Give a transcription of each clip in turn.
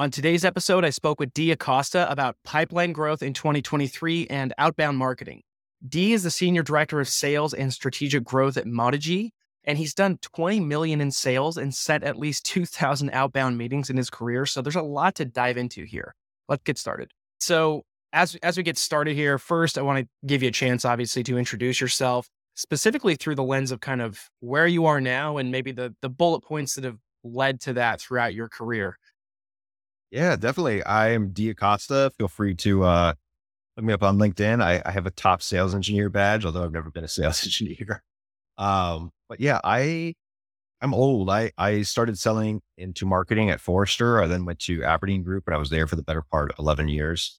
On today's episode, I spoke with Dee Acosta about pipeline growth in 2023 and outbound marketing. Dee is the senior director of sales and strategic growth at Modigie, and he's done 20 million in sales and set at least 2,000 outbound meetings in his career. So there's a lot to dive into here. Let's get started. So as as we get started here, first I want to give you a chance, obviously, to introduce yourself specifically through the lens of kind of where you are now and maybe the the bullet points that have led to that throughout your career. Yeah, definitely. I am Dee Acosta. Feel free to uh, look me up on LinkedIn. I, I, have a top sales engineer badge, although I've never been a sales engineer. Um, but yeah, I I'm old. I I started selling into marketing at Forrester. I then went to Aberdeen Group, and I was there for the better part of 11 years.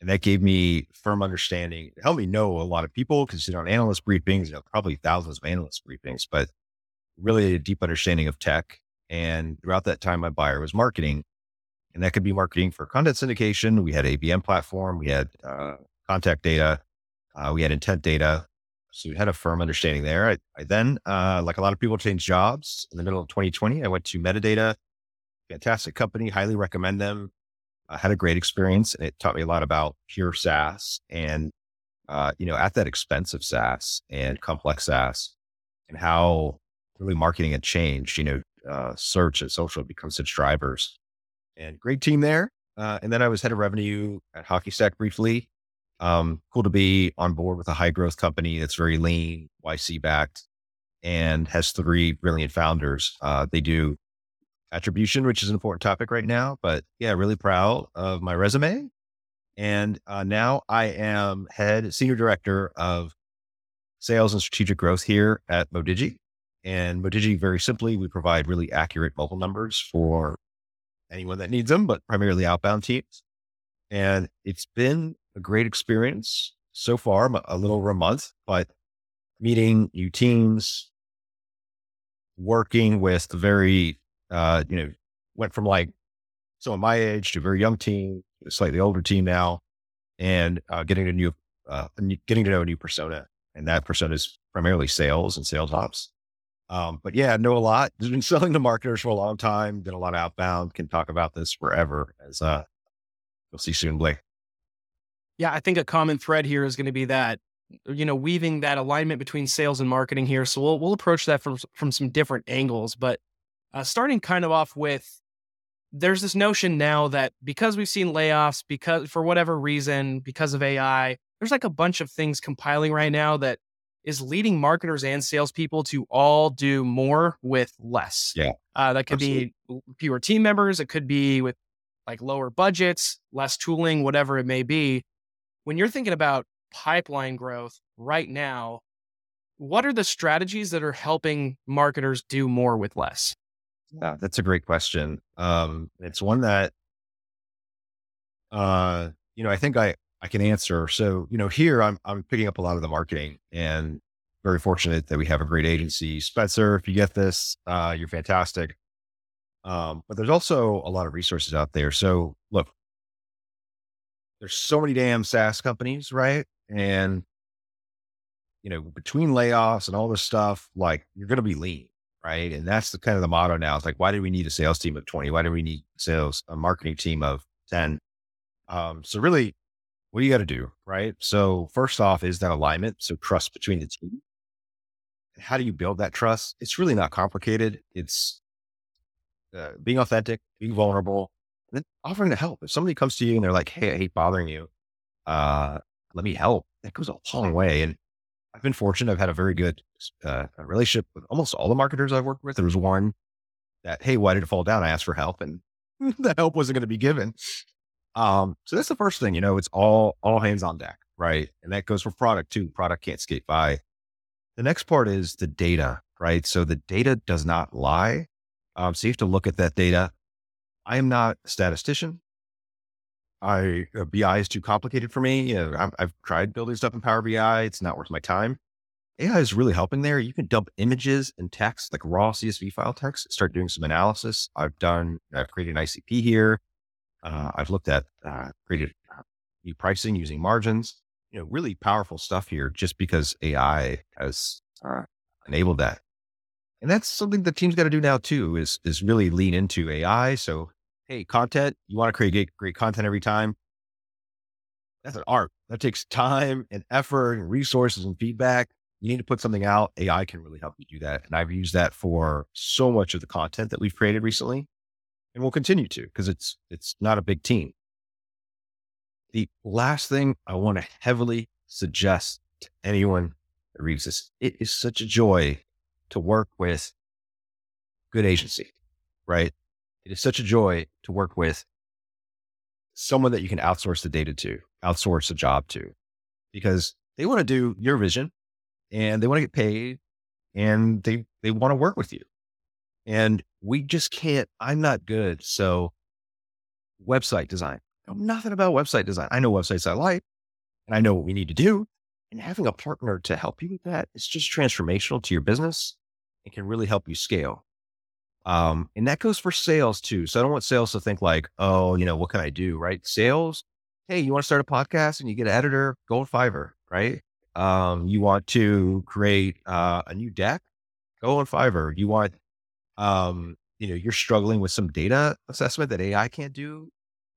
And that gave me firm understanding, it helped me know a lot of people because, you know, analyst briefings, you know, probably thousands of analyst briefings, but really a deep understanding of tech. And throughout that time, my buyer was marketing. And that could be marketing for content syndication. We had ABM platform, we had uh, contact data, uh, we had intent data. So we had a firm understanding there. I, I then, uh, like a lot of people, changed jobs in the middle of 2020. I went to Metadata, fantastic company, highly recommend them. I had a great experience and it taught me a lot about pure SaaS and, uh, you know, at that expense of SaaS and complex SaaS and how really marketing had changed, you know, uh, search and social become such drivers and great team there. Uh, and then I was head of revenue at Hockey Stack briefly. Um, cool to be on board with a high growth company that's very lean, YC backed, and has three brilliant founders. Uh, they do attribution, which is an important topic right now. But yeah, really proud of my resume. And uh, now I am head senior director of sales and strategic growth here at Modigie. And Modigie, very simply, we provide really accurate mobile numbers for anyone that needs them, but primarily outbound teams. And it's been a great experience so far, a little over a month, but meeting new teams, working with the very uh, you know, went from like someone my age to a very young team, a slightly older team now, and uh, getting a new, uh, getting to know a new persona. And that persona is primarily sales and sales ops. Um, but yeah, know a lot. Been selling to marketers for a long time. Did a lot of outbound. Can talk about this forever. As uh, you'll see soon, Blake. Yeah, I think a common thread here is going to be that you know weaving that alignment between sales and marketing here. So we'll we'll approach that from from some different angles. But uh, starting kind of off with there's this notion now that because we've seen layoffs, because for whatever reason, because of AI, there's like a bunch of things compiling right now that is leading marketers and salespeople to all do more with less. Yeah. Uh, that could Absolutely. be fewer team members. It could be with like lower budgets, less tooling, whatever it may be. When you're thinking about pipeline growth right now, what are the strategies that are helping marketers do more with less? Yeah, that's a great question. Um, it's one that, uh, you know, I think I, I can answer. So, you know, here I'm, I'm picking up a lot of the marketing and very fortunate that we have a great agency. Spencer, if you get this, uh, you're fantastic. Um, but there's also a lot of resources out there. So look, there's so many damn SaaS companies, right? And, you know, between layoffs and all this stuff, like you're going to be lean right? And that's the kind of the motto now. It's like, why do we need a sales team of 20? Why do we need sales, a marketing team of 10? Um, so really what do you got to do? Right. So first off is that alignment. So trust between the team. How do you build that trust? It's really not complicated. It's uh, being authentic, being vulnerable, and then offering to help. If somebody comes to you and they're like, Hey, I hate bothering you. Uh, let me help. That goes a long way. And I've been fortunate. I've had a very good uh, relationship with almost all the marketers I've worked with. There was one that, hey, why did it fall down? I asked for help, and the help wasn't going to be given. Um, so that's the first thing. You know, it's all all hands on deck, right? And that goes for product too. Product can't skate by. The next part is the data, right? So the data does not lie. Um, so you have to look at that data. I am not a statistician. I uh, BI is too complicated for me. You know, I've, I've, tried building stuff in Power BI. It's not worth my time. AI is really helping there. You can dump images and text, like raw CSV file text, start doing some analysis. I've done, I've created an ICP here. Uh, I've looked at, uh, created uh, new pricing using margins, you know, really powerful stuff here just because AI has uh, enabled that. And that's something the team's got to do now too, is, is really lean into AI. So hey, content, you want to create great, great content every time. That's an art. That takes time and effort and resources and feedback. You need to put something out. AI can really help you do that. And I've used that for so much of the content that we've created recently and we'll continue to because it's it's not a big team. The last thing I want to heavily suggest to anyone that reads this, it is such a joy to work with good agency, right? It is such a joy to work with someone that you can outsource the data to, outsource a job to, because they want to do your vision and they want to get paid and they, they want to work with you. And we just can't, I'm not good. So website design, I know nothing about website design. I know websites I like and I know what we need to do. And having a partner to help you with that is just transformational to your business and can really help you scale. Um, and that goes for sales too. So I don't want sales to think like, oh, you know, what can I do? Right. Sales. Hey, you want to start a podcast and you get an editor, go on Fiverr, right? Um, you want to create uh, a new deck, go on Fiverr. You want, um, you know, you're struggling with some data assessment that AI can't do.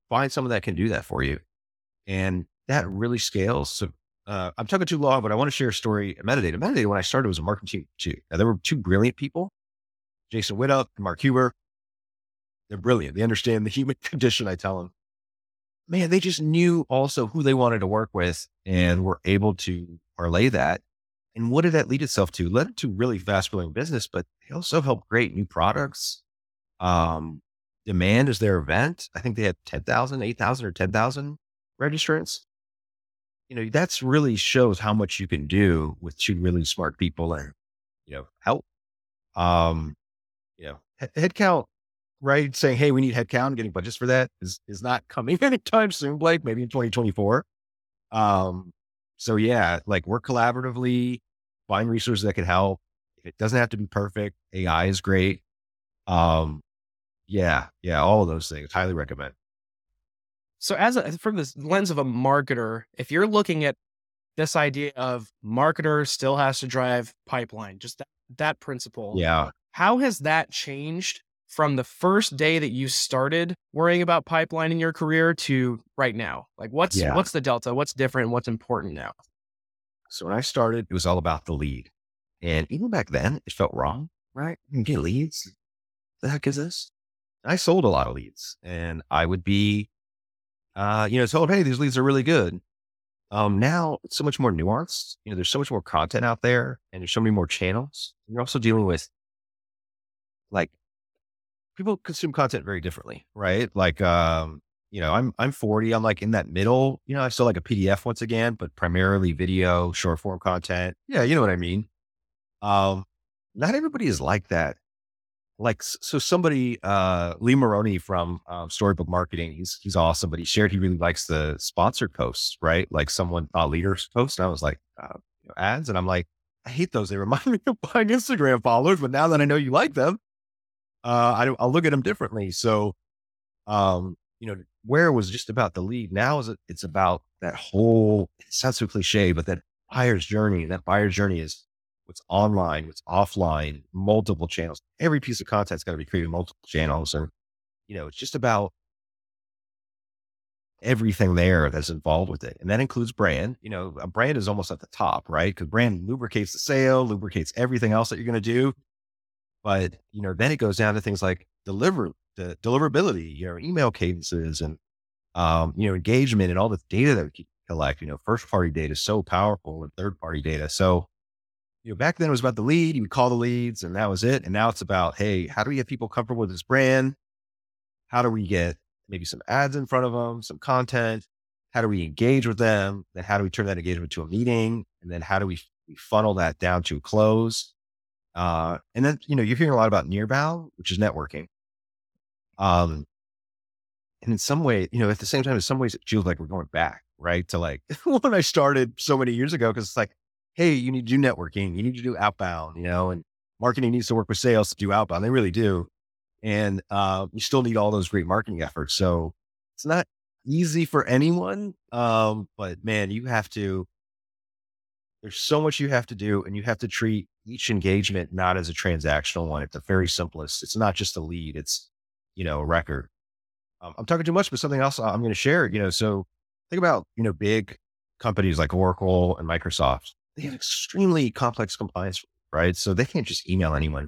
Find someone that can do that for you. And that really scales. So uh, I'm talking too long, but I want to share a story at Metadata. Metadata, when I started, was a marketing team too. Now, there were two brilliant people, Jason Widup and Mark Huber. They're brilliant. They understand the human condition, I tell them. Man, they just knew also who they wanted to work with and were able to parlay that. And what did that lead itself to? Led to really fast growing business, but they also helped create new products. Um, demand is their event. I think they had 10,000, 8,000 or 10,000 registrants you know, that's really shows how much you can do with two really smart people and, you know, help. Um, you know, headcount, right? Saying, Hey, we need headcount, getting budgets for that is, is not coming anytime soon, Blake, maybe in 2024. Um, so yeah, like work collaboratively, find resources that can help. If it doesn't have to be perfect, AI is great. Um, yeah, yeah, all of those things. Highly recommend. So, as a, from the lens of a marketer, if you're looking at this idea of marketer still has to drive pipeline, just that, that principle. Yeah. How has that changed from the first day that you started worrying about pipeline in your career to right now? Like what's yeah. what's the delta? What's different? What's important now? So when I started, it was all about the lead. And even back then, it felt wrong, right? You can get leads. The heck is this? I sold a lot of leads and I would be uh, you know, told, hey, these leads are really good. Um, now it's so much more nuanced. You know, there's so much more content out there and there's so many more channels. You're also dealing with like people consume content very differently, right? Like, um, you know, I'm, I'm 40. I'm like in that middle, you know, I still like a PDF once again, but primarily video, short form content. Yeah. You know what I mean? Um, not everybody is like that like so somebody uh lee maroney from um, storybook marketing he's he's awesome but he shared he really likes the sponsored posts right like someone thought leaders post and i was like uh, you know, ads and i'm like i hate those they remind me of buying instagram followers but now that i know you like them uh I, i'll look at them differently so um you know where was just about the lead now is it, it's about that whole it sounds so cliche but that buyer's journey that buyer's journey is what's online, what's offline, multiple channels. Every piece of content's got to be created multiple channels. And, you know, it's just about everything there that's involved with it. And that includes brand. You know, a brand is almost at the top, right? Because brand lubricates the sale, lubricates everything else that you're going to do. But, you know, then it goes down to things like deliver the deliverability, you know, email cadences and, um, you know, engagement and all the data that we collect, you know, first party data is so powerful and third party data. So, you know, back then it was about the lead. You would call the leads and that was it. And now it's about, hey, how do we get people comfortable with this brand? How do we get maybe some ads in front of them, some content? How do we engage with them? Then how do we turn that engagement to a meeting? And then how do we, we funnel that down to a close? Uh, and then, you know, you're hearing a lot about nearbound, which is networking. Um, and in some way, you know, at the same time, in some ways, it feels like we're going back, right? To like when I started so many years ago, because it's like, hey, you need to do networking, you need to do outbound, you know, and marketing needs to work with sales to do outbound. They really do. And uh, you still need all those great marketing efforts. So it's not easy for anyone. Um, but man, you have to, there's so much you have to do and you have to treat each engagement not as a transactional one. at the very simplest. It's not just a lead. It's, you know, a record. um, I'm talking too much, but something else I'm going to share, you know, so think about, you know, big companies like Oracle and Microsoft. They have extremely complex compliance, right? So they can't just email anyone.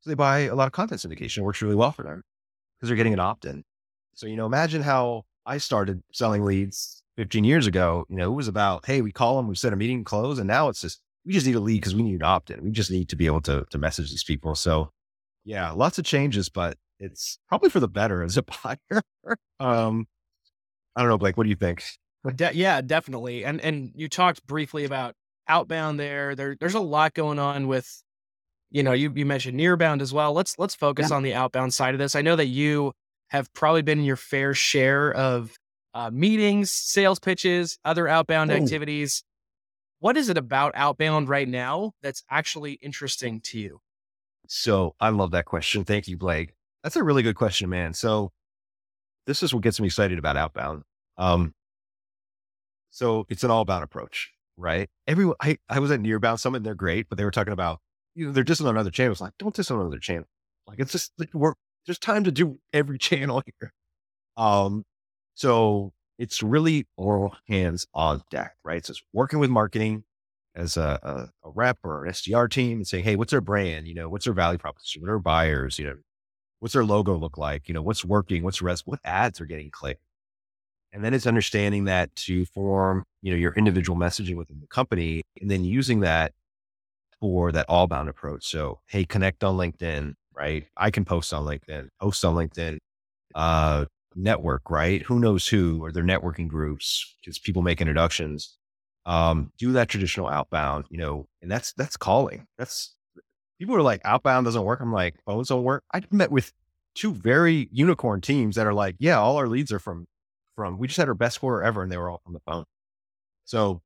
So they buy a lot of content syndication. It works really well for them because they're getting an opt in. So, you know, imagine how I started selling leads 15 years ago. You know, it was about, hey, we call them, we set a meeting, close. And now it's just, we just need a lead because we need an opt in. We just need to be able to, to message these people. So, yeah, lots of changes, but it's probably for the better as a buyer. um, I don't know, Blake, what do you think? De- yeah, definitely. And and you talked briefly about outbound there. There there's a lot going on with you know, you you mentioned nearbound as well. Let's let's focus yeah. on the outbound side of this. I know that you have probably been in your fair share of uh, meetings, sales pitches, other outbound Ooh. activities. What is it about outbound right now that's actually interesting to you? So I love that question. Thank you, Blake. That's a really good question, man. So this is what gets me excited about outbound. Um, so it's an all bound approach, right? Everyone, I, I was at Nearbound Summit, they're great, but they were talking about, you know, they're just on another other channels. Like, don't diss on another channel. Like, it's just, we're, there's time to do every channel here. Um, so it's really all hands on deck, right? So it's working with marketing as a, a, a rep or an SDR team and saying, Hey, what's our brand? You know, what's our value proposition? What are buyers? You know, what's their logo look like? You know, what's working? What's res? What ads are getting clicked? And then it's understanding that to form, you know, your individual messaging within the company and then using that for that all bound approach. So, hey, connect on LinkedIn, right? I can post on LinkedIn, post on LinkedIn, uh, network, right? Who knows who or their networking groups, because people make introductions. Um, do that traditional outbound, you know, and that's, that's calling. That's people are like, outbound doesn't work. I'm like, phones don't work. I met with two very unicorn teams that are like, yeah, all our leads are from from. We just had our best quarter ever, and they were all from the phone. So,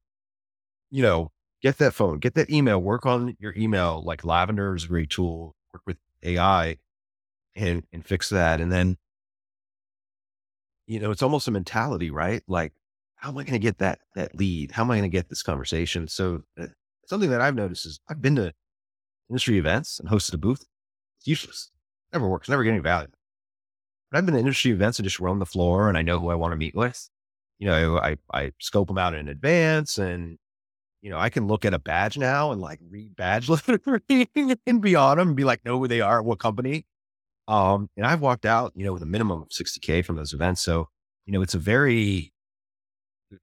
you know, get that phone, get that email, work on your email. Like Lavender is a great tool. Work with AI and and fix that, and then you know, it's almost a mentality, right? Like, how am I going to get that that lead? How am I going to get this conversation? So, uh, something that I've noticed is I've been to industry events and hosted a booth. It's useless. Never works. Never get any value. But I've been to industry events and just roam the floor and I know who I want to meet with. You know, I, I scope them out in advance and, you know, I can look at a badge now and like read badge lettering and be on them and be like, know who they are, what company. Um, and I've walked out, you know, with a minimum of 60K from those events. So, you know, it's a very,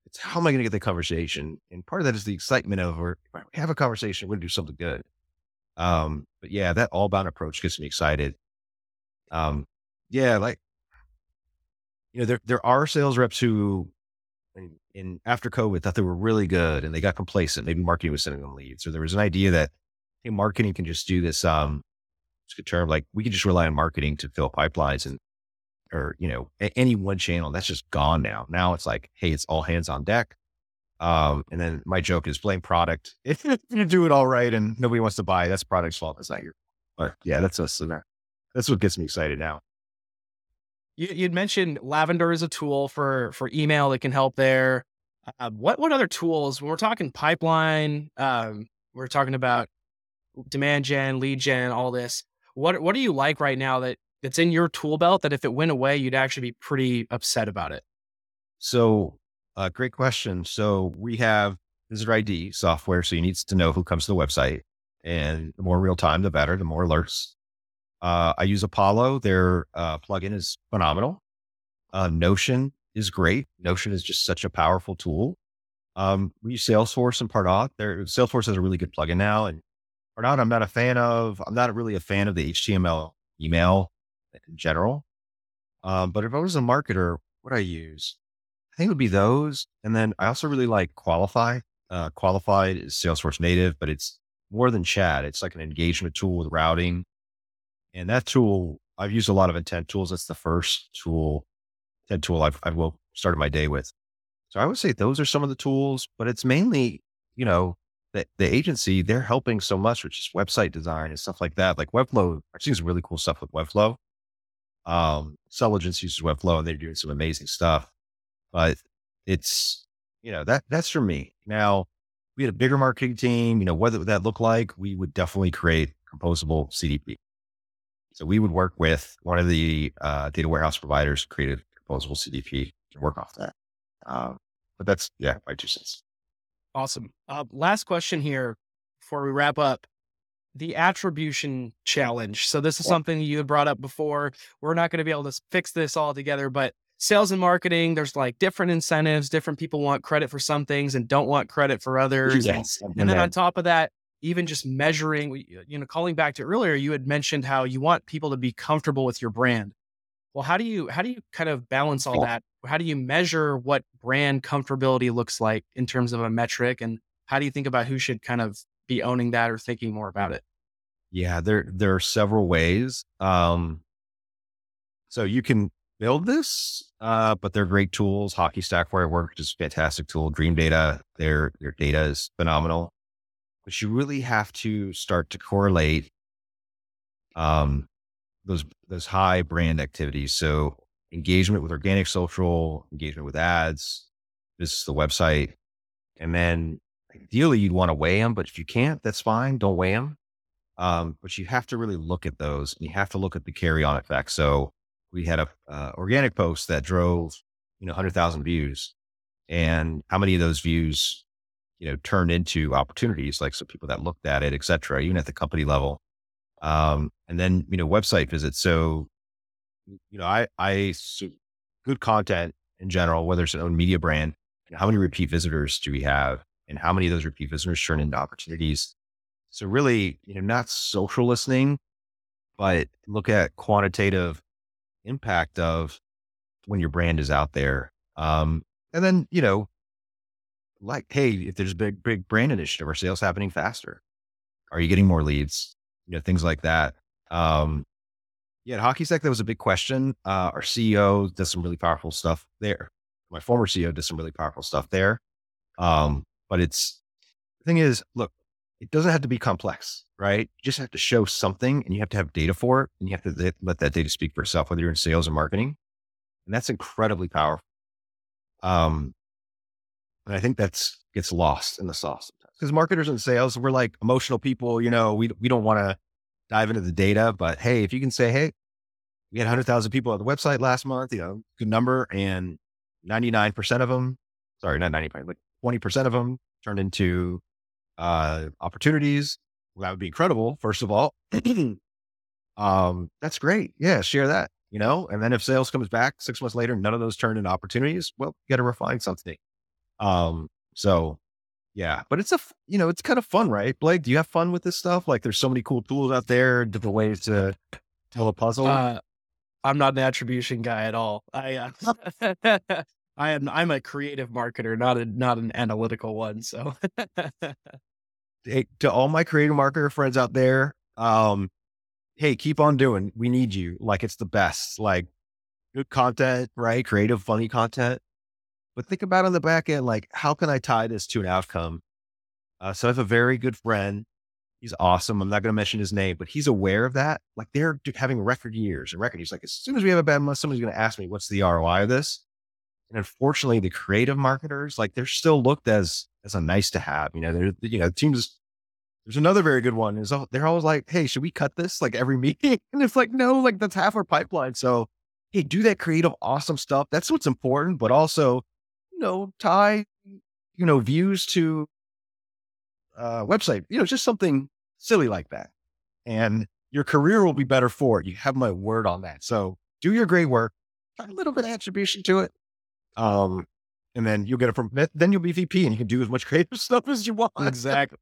it's how am I going to get the conversation? And part of that is the excitement of, or we have a conversation, we're going to do something good. Um, but yeah, that all bound approach gets me excited. Um, yeah, like, you know, there, there are sales reps who in, in, after COVID thought they were really good and they got complacent. Maybe marketing was sending them leads. or there was an idea that, hey, marketing can just do this, um, it's a good term. Like we can just rely on marketing to fill pipelines and, or, you know, any one channel that's just gone now. Now it's like, hey, it's all hands on deck. Um, and then my joke is blame product. If you do it all right and nobody wants to buy, that's product's fault. That's not your. But yeah, that's us. That's what gets me excited now. You, would mentioned Lavender is a tool for for email that can help there. Uh, what what other tools? When we're talking pipeline, um, we're talking about demand gen, lead gen, all this. What what do you like right now that that's in your tool belt that if it went away, you'd actually be pretty upset about it? So uh, great question. So we have visitor ID software. So you need to know who comes to the website and the more real time, the better, the more alerts. Uh, I use Apollo. Their uh, plugin is phenomenal. Uh, Notion is great. Notion is just such a powerful tool. Um, we use Salesforce and Pardot. There, Salesforce has a really good plugin now, and Pardot I'm not a fan of. I'm not really a fan of the HTML email in general. Um, but if I was a marketer, what I use? Think it would be those. And then I also really like Qualify. Uh, Qualified is Salesforce native, but it's more than chat. It's like an engagement tool with routing. And that tool, I've used a lot of intent tools. That's the first tool, intent tool I've, I've started my day with. So I would say those are some of the tools, but it's mainly, you know, the, the agency, they're helping so much with just website design and stuff like that. Like Webflow, I've seen some really cool stuff with Webflow. Um, Selligence uses Webflow and they're doing some amazing stuff. But it's, you know, that that's for me. Now, we had a bigger marketing team, you know, what would that look like? We would definitely create composable CDP. So we would work with one of the uh, data warehouse providers, create a composable CDP to work off that. Um, but that's, yeah, my two cents. Awesome. Uh, last question here before we wrap up the attribution challenge. So this is something you had brought up before. We're not going to be able to fix this all together, but sales and marketing, there's like different incentives. Different people want credit for some things and don't want credit for others. Yes. And, and then on top of that, even just measuring, you know, calling back to earlier, you had mentioned how you want people to be comfortable with your brand. Well, how do you how do you kind of balance all that? How do you measure what brand comfortability looks like in terms of a metric and how do you think about who should kind of be owning that or thinking more about it? Yeah, there there are several ways. Um, so you can build this, uh, but they're great tools. Hockey Stack where I work is a fantastic tool. Dream Data, their their data is phenomenal. But you really have to start to correlate um, those those high brand activities. So engagement with organic social, engagement with ads, this is the website, and then ideally you'd want to weigh them, but if you can't, that's fine. Don't weigh them. Um, but you have to really look at those and you have to look at the carry on effect. So we had a uh, organic post that drove, you know, hundred thousand views and how many of those views, you know, turned into opportunities, like so people that looked at it, et cetera, even at the company level. Um, and then, you know, website visits. So, you know, I, I, good content in general, whether it's an own media brand, how many repeat visitors do we have? and how many of those repeat visitors turn into opportunities. So really, you know, not social listening, but look at quantitative impact of when your brand is out there. Um, and then, you know, like, hey, if there's a big, big brand initiative or sales happening faster, are you getting more leads? You know, things like that. Um, yeah, at Hockey Stack, that was a big question. Uh, our CEO does some really powerful stuff there. My former CEO does some really powerful stuff there. Um, but it's the thing is, look, it doesn't have to be complex, right? You just have to show something and you have to have data for it and you have to let that data speak for itself, whether you're in sales or marketing. And that's incredibly powerful. Um, and I think that's gets lost in the sauce because marketers and sales, we're like emotional people, you know, we, we don't want to dive into the data, but Hey, if you can say, Hey, we had hundred thousand people on the website last month, you know, good number and 99% of them, sorry, not 95, like 20% of them turned into uh, opportunities. Well, that would be incredible, first of all. um, that's great. Yeah, share that, you know? And then if sales comes back six months later, none of those turned into opportunities, well, you got to refine something. Um, so yeah, but it's a, you know, it's kind of fun, right? Blake, do you have fun with this stuff? Like there's so many cool tools out there, different ways to tell a puzzle. Uh, I'm not an attribution guy at all. I, uh, I am I'm a creative marketer, not a not an analytical one. So hey, to all my creative marketer friends out there, um, hey, keep on doing. We need you. Like it's the best. Like good content, right? Creative, funny content. But think about on the back end, like how can I tie this to an outcome? Uh, so I have a very good friend. He's awesome. I'm not going to mention his name, but he's aware of that. Like they're having record years and record. He's like, as soon as we have a bad month, somebody's going to ask me, what's the ROI of this? And unfortunately, the creative marketers, like they're still looked as as a nice to have. You know, they're you know, teams there's another very good one is they're always like, hey, should we cut this like every meeting? And it's like, no, like that's half our pipeline. So hey, do that creative, awesome stuff. That's what's important, but also, you know, tie, you know, views to uh website, you know, just something silly like that. And your career will be better for it. You have my word on that. So do your great work, a little bit of attribution to it, um, and then you'll get it from then you'll be VP and you can do as much creative stuff as you want. Exactly.